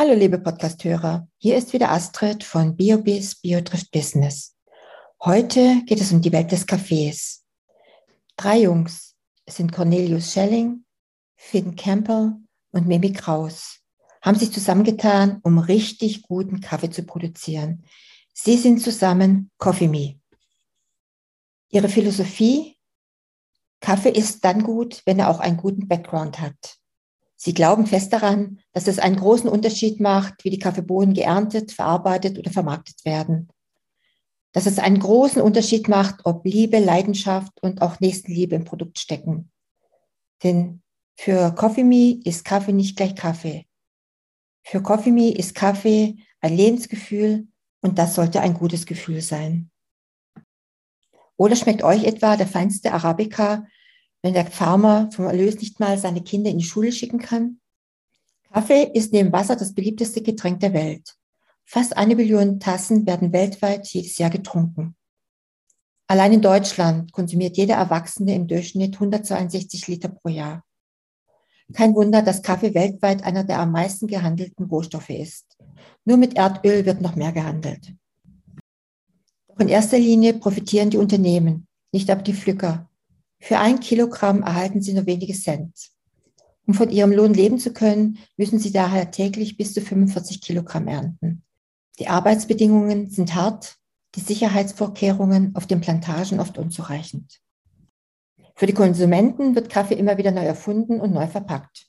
Hallo liebe Podcasthörer, hier ist wieder Astrid von BioBiz BioDrift Business. Heute geht es um die Welt des Kaffees. Drei Jungs sind Cornelius Schelling, Finn Campbell und Mimi Kraus, haben sich zusammengetan, um richtig guten Kaffee zu produzieren. Sie sind zusammen Coffee Me. Ihre Philosophie, Kaffee ist dann gut, wenn er auch einen guten Background hat. Sie glauben fest daran, dass es einen großen Unterschied macht, wie die Kaffeebohnen geerntet, verarbeitet oder vermarktet werden. Dass es einen großen Unterschied macht, ob Liebe, Leidenschaft und auch Nächstenliebe im Produkt stecken. Denn für Coffee Me ist Kaffee nicht gleich Kaffee. Für Coffee Me ist Kaffee ein Lebensgefühl und das sollte ein gutes Gefühl sein. Oder schmeckt euch etwa der feinste Arabica wenn der Farmer vom Erlös nicht mal seine Kinder in die Schule schicken kann? Kaffee ist neben Wasser das beliebteste Getränk der Welt. Fast eine Billion Tassen werden weltweit jedes Jahr getrunken. Allein in Deutschland konsumiert jeder Erwachsene im Durchschnitt 162 Liter pro Jahr. Kein Wunder, dass Kaffee weltweit einer der am meisten gehandelten Rohstoffe ist. Nur mit Erdöl wird noch mehr gehandelt. Doch in erster Linie profitieren die Unternehmen, nicht aber die Pflücker, für ein Kilogramm erhalten Sie nur wenige Cent. Um von Ihrem Lohn leben zu können, müssen Sie daher täglich bis zu 45 Kilogramm ernten. Die Arbeitsbedingungen sind hart, die Sicherheitsvorkehrungen auf den Plantagen oft unzureichend. Für die Konsumenten wird Kaffee immer wieder neu erfunden und neu verpackt.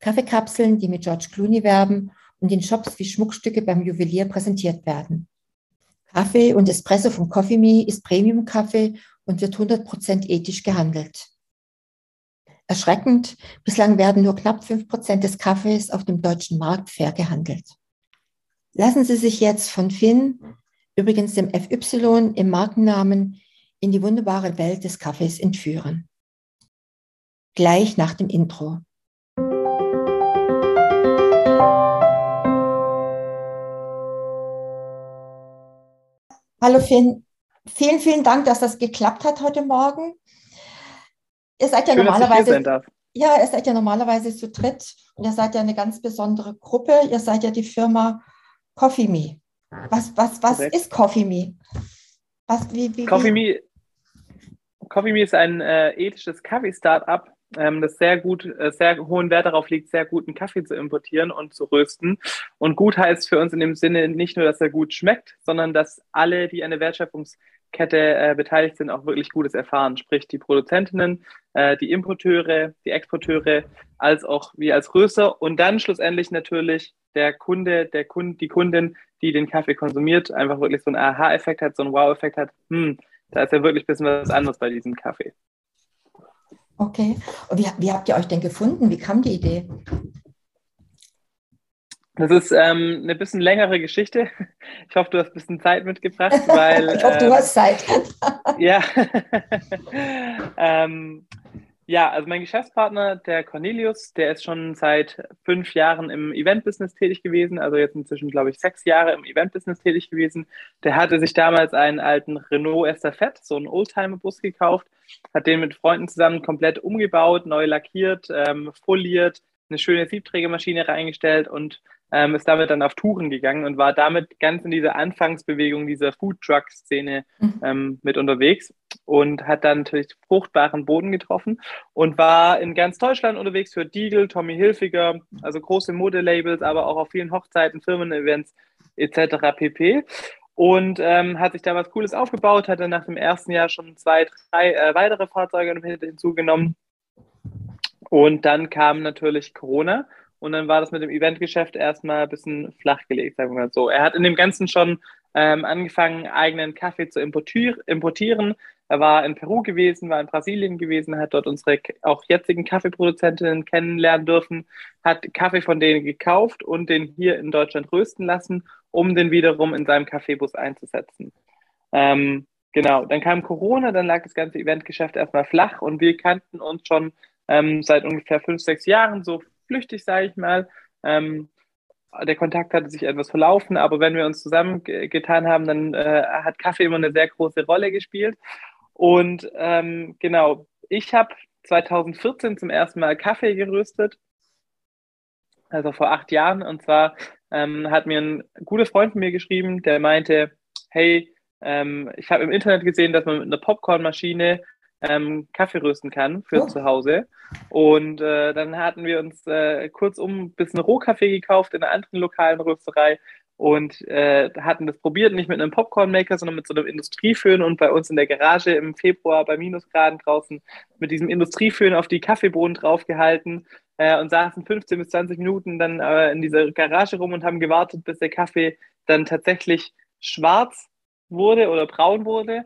Kaffeekapseln, die mit George Clooney werben und in Shops wie Schmuckstücke beim Juwelier präsentiert werden. Kaffee und Espresso von Coffee Me ist Premium-Kaffee und wird 100% ethisch gehandelt. Erschreckend, bislang werden nur knapp 5% des Kaffees auf dem deutschen Markt fair gehandelt. Lassen Sie sich jetzt von Finn, übrigens dem FY im Markennamen, in die wunderbare Welt des Kaffees entführen. Gleich nach dem Intro. Hallo Finn, vielen, vielen Dank, dass das geklappt hat heute Morgen. Ihr seid ja Schön, normalerweise. Ja, ihr seid ja normalerweise zu dritt und ihr seid ja eine ganz besondere Gruppe. Ihr seid ja die Firma Coffee Me. Was, was, was ist Coffee Me? Was, wie, wie, Coffee Me? Coffee Me ist ein äh, ethisches Kaffee-Startup, ähm, das sehr gut, äh, sehr hohen Wert darauf legt, sehr guten Kaffee zu importieren und zu rösten. Und gut heißt für uns in dem Sinne nicht nur, dass er gut schmeckt, sondern dass alle, die eine Wertschöpfungskette äh, beteiligt sind, auch wirklich Gutes erfahren. Sprich die Produzentinnen, äh, die Importeure, die Exporteure, als auch wir als Röster und dann schlussendlich natürlich der Kunde, der Kund, die Kundin, die den Kaffee konsumiert, einfach wirklich so einen Aha-Effekt hat, so einen Wow-Effekt hat. Hm, da ist ja wirklich ein bisschen was anderes bei diesem Kaffee. Okay. Und wie, wie habt ihr euch denn gefunden? Wie kam die Idee? Das ist ähm, eine bisschen längere Geschichte. Ich hoffe, du hast ein bisschen Zeit mitgebracht, weil. ich hoffe, du ähm, hast Zeit. ja. ähm, ja, also mein Geschäftspartner, der Cornelius, der ist schon seit fünf Jahren im Event-Business tätig gewesen, also jetzt inzwischen, glaube ich, sechs Jahre im Event-Business tätig gewesen. Der hatte sich damals einen alten Renault Estafette, so einen Oldtimer-Bus gekauft, hat den mit Freunden zusammen komplett umgebaut, neu lackiert, ähm, foliert, eine schöne Siebträgermaschine reingestellt und ähm, ist damit dann auf Touren gegangen und war damit ganz in dieser Anfangsbewegung dieser Food Truck Szene mhm. ähm, mit unterwegs und hat dann natürlich fruchtbaren Boden getroffen und war in ganz Deutschland unterwegs für Diegel, Tommy Hilfiger, also große Modelabels, aber auch auf vielen Hochzeiten, Firmen-Events etc. pp. Und ähm, hat sich da was Cooles aufgebaut, hat dann nach dem ersten Jahr schon zwei, drei äh, weitere Fahrzeuge hinzugenommen. Und dann kam natürlich Corona und dann war das mit dem Eventgeschäft erstmal ein bisschen flachgelegt, sagen wir mal so. Er hat in dem Ganzen schon ähm, angefangen, eigenen Kaffee zu importier importieren. Er war in Peru gewesen, war in Brasilien gewesen, hat dort unsere auch jetzigen Kaffeeproduzentinnen kennenlernen dürfen, hat Kaffee von denen gekauft und den hier in Deutschland rösten lassen, um den wiederum in seinem Kaffeebus einzusetzen. Ähm, genau, dann kam Corona, dann lag das ganze Eventgeschäft erstmal flach und wir kannten uns schon ähm, seit ungefähr fünf, sechs Jahren so flüchtig, sage ich mal. Ähm, der Kontakt hatte sich etwas verlaufen, aber wenn wir uns zusammengetan haben, dann äh, hat Kaffee immer eine sehr große Rolle gespielt. Und ähm, genau, ich habe 2014 zum ersten Mal Kaffee geröstet, also vor acht Jahren. Und zwar ähm, hat mir ein guter Freund von mir geschrieben, der meinte, hey, ähm, ich habe im Internet gesehen, dass man mit einer Popcornmaschine ähm, Kaffee rösten kann für oh. zu Hause. Und äh, dann hatten wir uns äh, kurzum ein bisschen Rohkaffee gekauft in einer anderen lokalen Rösterei und äh, hatten das probiert, nicht mit einem Popcornmaker, sondern mit so einem Industrieföhn und bei uns in der Garage im Februar bei Minusgraden draußen mit diesem Industrieföhn auf die Kaffeebohnen draufgehalten äh, und saßen 15 bis 20 Minuten dann äh, in dieser Garage rum und haben gewartet, bis der Kaffee dann tatsächlich schwarz wurde oder braun wurde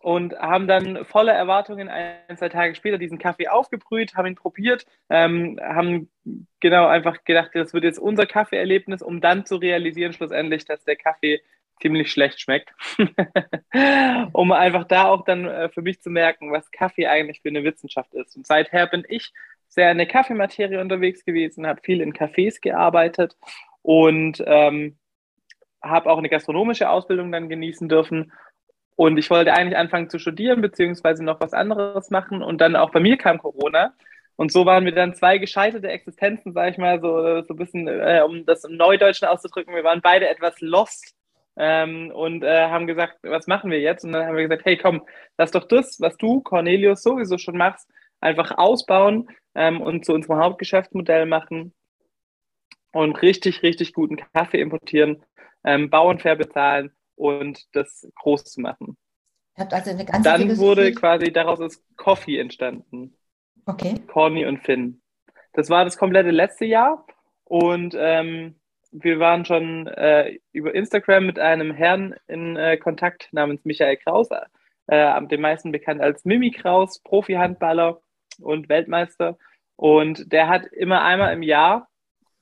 und haben dann voller Erwartungen ein, zwei Tage später diesen Kaffee aufgebrüht, haben ihn probiert, ähm, haben genau einfach gedacht, das wird jetzt unser Kaffeeerlebnis, um dann zu realisieren schlussendlich, dass der Kaffee ziemlich schlecht schmeckt. um einfach da auch dann äh, für mich zu merken, was Kaffee eigentlich für eine Wissenschaft ist. Und seither bin ich sehr in der Kaffeematerie unterwegs gewesen, habe viel in Cafés gearbeitet und ähm, habe auch eine gastronomische Ausbildung dann genießen dürfen und ich wollte eigentlich anfangen zu studieren, beziehungsweise noch was anderes machen. Und dann auch bei mir kam Corona. Und so waren wir dann zwei gescheiterte Existenzen, sage ich mal, so, so ein bisschen, äh, um das im Neudeutschen auszudrücken. Wir waren beide etwas lost ähm, und äh, haben gesagt, was machen wir jetzt? Und dann haben wir gesagt, hey, komm, lass doch das, was du, Cornelius, sowieso schon machst, einfach ausbauen ähm, und zu unserem Hauptgeschäftsmodell machen und richtig, richtig guten Kaffee importieren, ähm, Bauern fair bezahlen und das groß zu machen. Habt also eine ganze Dann Philosophie. wurde quasi daraus ist Coffee entstanden. Okay. Corny und Finn. Das war das komplette letzte Jahr und ähm, wir waren schon äh, über Instagram mit einem Herrn in äh, Kontakt namens Michael Kraus, äh, am den meisten bekannt als Mimi Kraus, Profi-Handballer und Weltmeister. Und der hat immer einmal im Jahr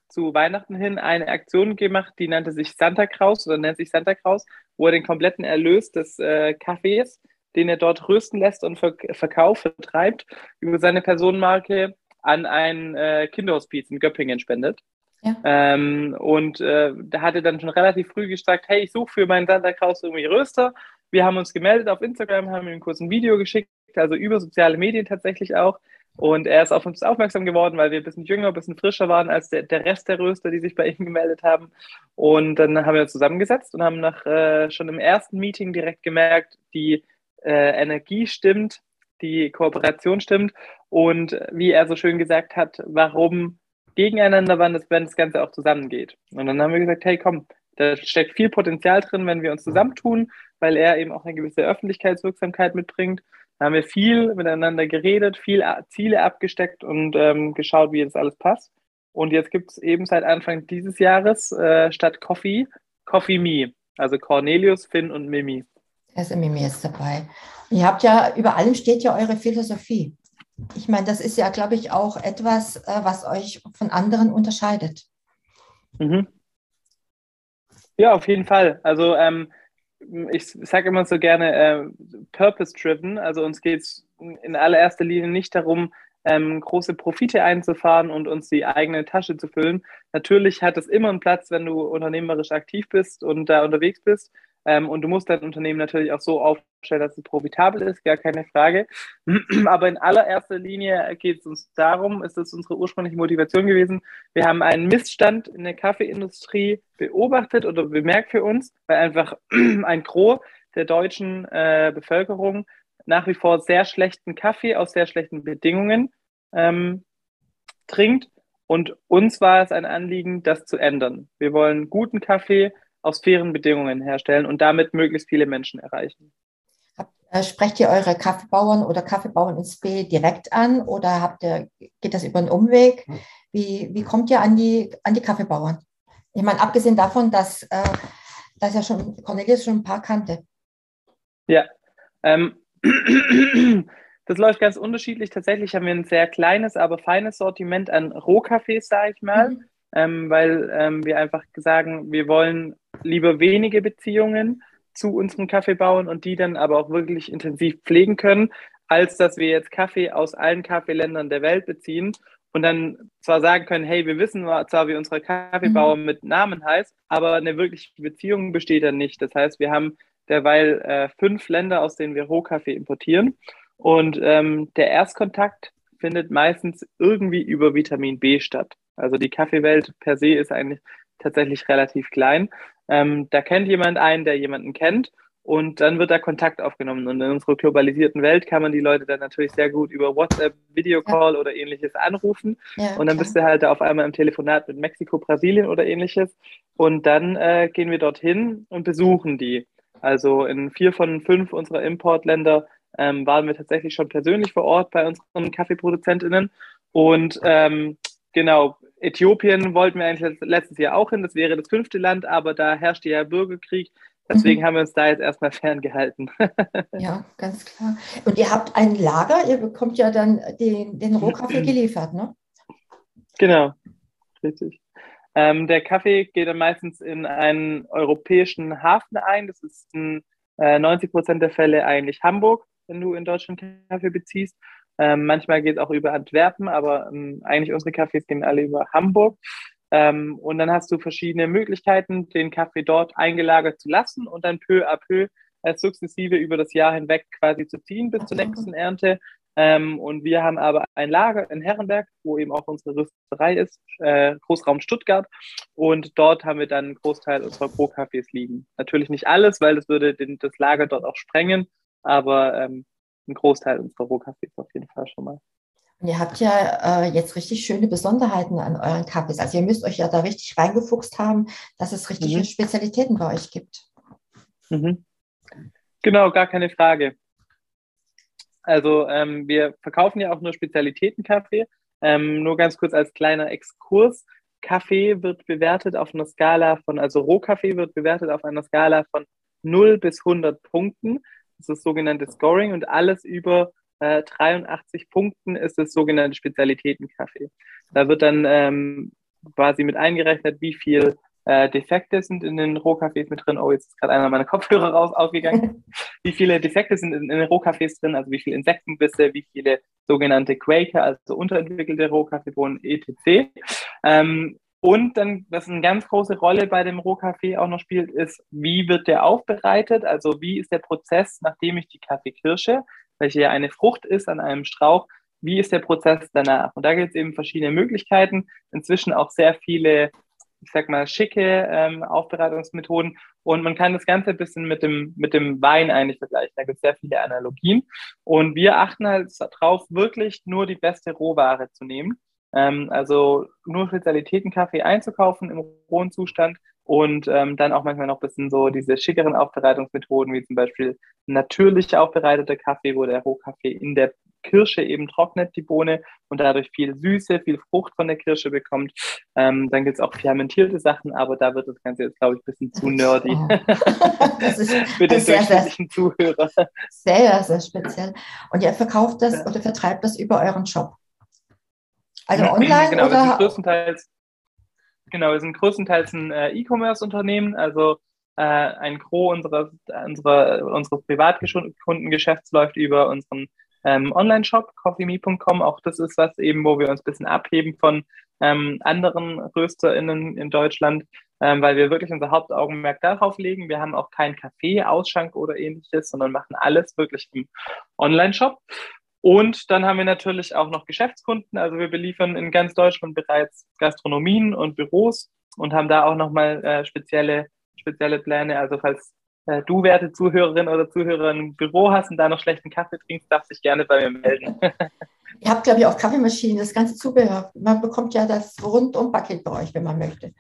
zu Weihnachten hin eine Aktion gemacht, die nannte sich Santa Kraus oder nennt sich Santa Kraus, wo er den kompletten Erlös des äh, Kaffees, den er dort rösten lässt und ver verkauft, vertreibt, über seine Personenmarke an ein äh, Kinderhospiz in Göppingen spendet. Ja. Ähm, und äh, da hat er dann schon relativ früh gesagt, hey, ich suche für meinen Santa Kraus irgendwie Röster. Wir haben uns gemeldet auf Instagram, haben ihm kurz ein Video geschickt, also über soziale Medien tatsächlich auch. Und er ist auf uns aufmerksam geworden, weil wir ein bisschen jünger, ein bisschen frischer waren als der, der Rest der Röster, die sich bei ihm gemeldet haben. Und dann haben wir uns zusammengesetzt und haben nach äh, schon im ersten Meeting direkt gemerkt, die äh, Energie stimmt, die Kooperation stimmt und wie er so schön gesagt hat, warum gegeneinander, das, wenn das Ganze auch zusammengeht. Und dann haben wir gesagt, hey komm, da steckt viel Potenzial drin, wenn wir uns zusammentun, weil er eben auch eine gewisse Öffentlichkeitswirksamkeit mitbringt. Da haben wir viel miteinander geredet, viel Ziele abgesteckt und ähm, geschaut, wie das alles passt. Und jetzt gibt es eben seit Anfang dieses Jahres äh, statt Coffee, Coffee Me. Also Cornelius, Finn und Mimi. Also Mimi ist dabei. Ihr habt ja, über allem steht ja eure Philosophie. Ich meine, das ist ja, glaube ich, auch etwas, äh, was euch von anderen unterscheidet. Mhm. Ja, auf jeden Fall. Also ähm, ich sage immer so gerne äh, purpose-driven. Also uns geht es in allererster Linie nicht darum, ähm, große Profite einzufahren und uns die eigene Tasche zu füllen. Natürlich hat es immer einen Platz, wenn du unternehmerisch aktiv bist und da unterwegs bist. Ähm, und du musst dein Unternehmen natürlich auch so aufstellen, dass es profitabel ist, gar keine Frage. Aber in allererster Linie geht es uns darum, ist das unsere ursprüngliche Motivation gewesen. Wir haben einen Missstand in der Kaffeeindustrie beobachtet oder bemerkt für uns, weil einfach ein Gros der deutschen äh, Bevölkerung nach wie vor sehr schlechten Kaffee aus sehr schlechten Bedingungen ähm, trinkt. Und uns war es ein Anliegen, das zu ändern. Wir wollen guten Kaffee aus fairen Bedingungen herstellen und damit möglichst viele Menschen erreichen. Äh, sprecht ihr eure Kaffeebauern oder Kaffeebauern ins B direkt an oder habt ihr, geht das über einen Umweg? Wie, wie kommt ihr an die, an die Kaffeebauern? Ich meine, abgesehen davon, dass, äh, dass ja schon Cornelius schon ein paar kannte. Ja, ähm, das läuft ganz unterschiedlich. Tatsächlich haben wir ein sehr kleines, aber feines Sortiment an Rohkaffees, sage ich mal, mhm. Ähm, weil ähm, wir einfach sagen, wir wollen lieber wenige Beziehungen zu unseren Kaffeebauern und die dann aber auch wirklich intensiv pflegen können, als dass wir jetzt Kaffee aus allen Kaffeeländern der Welt beziehen und dann zwar sagen können, hey, wir wissen zwar, wie unsere Kaffeebauer mhm. mit Namen heißt, aber eine wirkliche Beziehung besteht dann nicht. Das heißt, wir haben derweil äh, fünf Länder, aus denen wir Rohkaffee importieren. Und ähm, der Erstkontakt findet meistens irgendwie über Vitamin B statt. Also die Kaffeewelt per se ist eigentlich tatsächlich relativ klein. Ähm, da kennt jemand einen, der jemanden kennt und dann wird da Kontakt aufgenommen. Und in unserer globalisierten Welt kann man die Leute dann natürlich sehr gut über WhatsApp, Videocall ja. oder ähnliches anrufen. Ja, und dann klar. bist du halt da auf einmal im Telefonat mit Mexiko, Brasilien oder ähnliches. Und dann äh, gehen wir dorthin und besuchen die. Also in vier von fünf unserer Importländer ähm, waren wir tatsächlich schon persönlich vor Ort bei unseren Kaffeeproduzentinnen. Und ähm, genau, Äthiopien wollten wir eigentlich letztes Jahr auch hin. Das wäre das fünfte Land, aber da herrschte ja Bürgerkrieg. Deswegen mhm. haben wir uns da jetzt erstmal ferngehalten. ja, ganz klar. Und ihr habt ein Lager, ihr bekommt ja dann den, den Rohkaffee geliefert, ne? Genau, richtig. Ähm, der Kaffee geht dann meistens in einen europäischen Hafen ein. Das ist in äh, 90 Prozent der Fälle eigentlich Hamburg, wenn du in Deutschland Kaffee beziehst. Ähm, manchmal geht es auch über Antwerpen, aber ähm, eigentlich unsere Kaffees gehen alle über Hamburg. Ähm, und dann hast du verschiedene Möglichkeiten, den Kaffee dort eingelagert zu lassen und dann peu à peu äh, sukzessive über das Jahr hinweg quasi zu ziehen bis zur nächsten Ernte. Ähm, und wir haben aber ein Lager in Herrenberg, wo eben auch unsere Rüsterei ist, äh, Großraum Stuttgart. Und dort haben wir dann einen Großteil unserer Pro-Cafés liegen. Natürlich nicht alles, weil das würde den, das Lager dort auch sprengen, aber ähm, ein Großteil unserer Rohcafés auf jeden Fall schon mal. Und ihr habt ja äh, jetzt richtig schöne Besonderheiten an euren Kaffees. Also ihr müsst euch ja da richtig reingefuchst haben, dass es richtige mhm. Spezialitäten bei euch gibt. Mhm. Genau, gar keine Frage. Also ähm, wir verkaufen ja auch nur Spezialitätenkaffee. Ähm, nur ganz kurz als kleiner Exkurs. Kaffee wird bewertet auf einer Skala von, also Rohkaffee wird bewertet auf einer Skala von 0 bis 100 Punkten. Das ist das sogenannte Scoring und alles über 83 äh, Punkten ist das sogenannte Spezialitätenkaffee. Da wird dann ähm, quasi mit eingerechnet, wie viel äh, Defekte sind in den Rohkaffees mit drin. Oh, jetzt ist gerade einer meiner Kopfhörer raus ausgegangen. wie viele Defekte sind in, in den Rohkaffees drin, also wie viele Insektenbisse, wie viele sogenannte Quaker, also unterentwickelte Rohkaffeebohnen, etc. Ähm, und dann, was eine ganz große Rolle bei dem Rohkaffee auch noch spielt, ist, wie wird der aufbereitet? Also wie ist der Prozess, nachdem ich die Kaffeekirsche welche ja eine Frucht ist an einem Strauch, wie ist der Prozess danach? Und da gibt es eben verschiedene Möglichkeiten, inzwischen auch sehr viele, ich sag mal, schicke ähm, Aufbereitungsmethoden. Und man kann das Ganze ein bisschen mit dem, mit dem Wein eigentlich vergleichen. Da gibt es sehr viele Analogien. Und wir achten halt darauf, wirklich nur die beste Rohware zu nehmen. Ähm, also nur Spezialitätenkaffee einzukaufen im rohen Zustand und ähm, dann auch manchmal noch ein bisschen so diese schickeren Aufbereitungsmethoden, wie zum Beispiel natürlich aufbereiteter Kaffee, wo der Rohkaffee in der Kirsche eben trocknet, die Bohne, und dadurch viel Süße, viel Frucht von der Kirsche bekommt. Ähm, dann gibt es auch fermentierte Sachen, aber da wird das Ganze jetzt, glaube ich, ein bisschen zu nerdy oh. das ist für den sehr, durchschnittlichen sehr, Zuhörer. Sehr, sehr speziell. Und ihr verkauft das ja. oder vertreibt das über euren Shop? Also online genau, oder? größtenteils Genau, wir sind größtenteils ein äh, E-Commerce-Unternehmen, also äh, ein Gros unserer, unserer, unseres Privatkundengeschäfts läuft über unseren ähm, Online-Shop, coffeeme.com. Auch das ist was eben, wo wir uns ein bisschen abheben von ähm, anderen RösterInnen in Deutschland, ähm, weil wir wirklich unser Hauptaugenmerk darauf legen. Wir haben auch kein Café, Ausschank oder ähnliches, sondern machen alles wirklich im Online-Shop. Und dann haben wir natürlich auch noch Geschäftskunden. Also wir beliefern in ganz Deutschland bereits Gastronomien und Büros und haben da auch nochmal äh, spezielle, spezielle Pläne. Also falls äh, du, werte Zuhörerin oder Zuhörer, ein Büro hast und da noch schlechten Kaffee trinkst, darfst du dich gerne bei mir melden. Ihr habt, glaube ich, auch Kaffeemaschinen, das ganze Zubehör. Man bekommt ja das Rundum-Paket bei euch, wenn man möchte.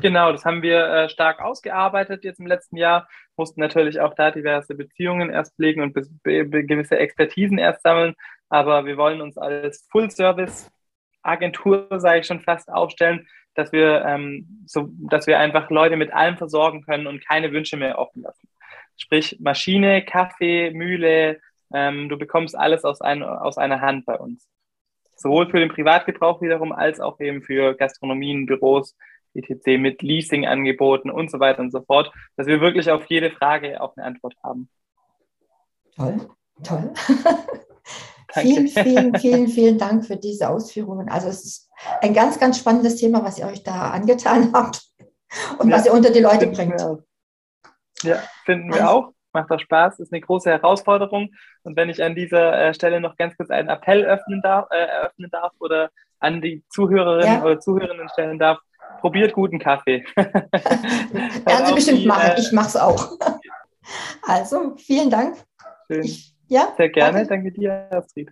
Genau, das haben wir äh, stark ausgearbeitet jetzt im letzten Jahr, mussten natürlich auch da diverse Beziehungen erst pflegen und gewisse Expertisen erst sammeln, aber wir wollen uns als Full-Service-Agentur, sage ich schon fast, aufstellen, dass wir, ähm, so, dass wir einfach Leute mit allem versorgen können und keine Wünsche mehr offen lassen. Sprich Maschine, Kaffee, Mühle, ähm, du bekommst alles aus, ein, aus einer Hand bei uns. Sowohl für den Privatgebrauch wiederum als auch eben für Gastronomien, Büros, etc. mit Leasing-Angeboten und so weiter und so fort, dass wir wirklich auf jede Frage auch eine Antwort haben. Toll, toll. vielen, vielen, vielen, vielen Dank für diese Ausführungen. Also es ist ein ganz, ganz spannendes Thema, was ihr euch da angetan habt und ja, was ihr unter die Leute bringt. Ja, finden wir also, auch. Macht auch Spaß, ist eine große Herausforderung. Und wenn ich an dieser äh, Stelle noch ganz kurz einen Appell öffnen darf, äh, eröffnen darf oder an die Zuhörerinnen ja. oder Zuhörerinnen stellen darf, probiert guten Kaffee. Werden Sie bestimmt die, machen. Äh, ich mache es auch. Also, vielen Dank. Schön. Ich, ja, Sehr gerne. Danke, danke dir, Astrid.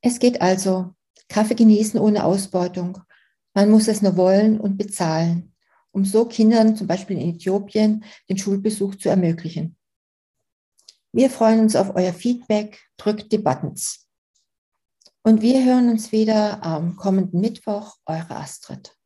Es geht also. Kaffee genießen ohne Ausbeutung. Man muss es nur wollen und bezahlen, um so Kindern, zum Beispiel in Äthiopien, den Schulbesuch zu ermöglichen. Wir freuen uns auf euer Feedback. Drückt die Buttons. Und wir hören uns wieder am kommenden Mittwoch. Eure Astrid.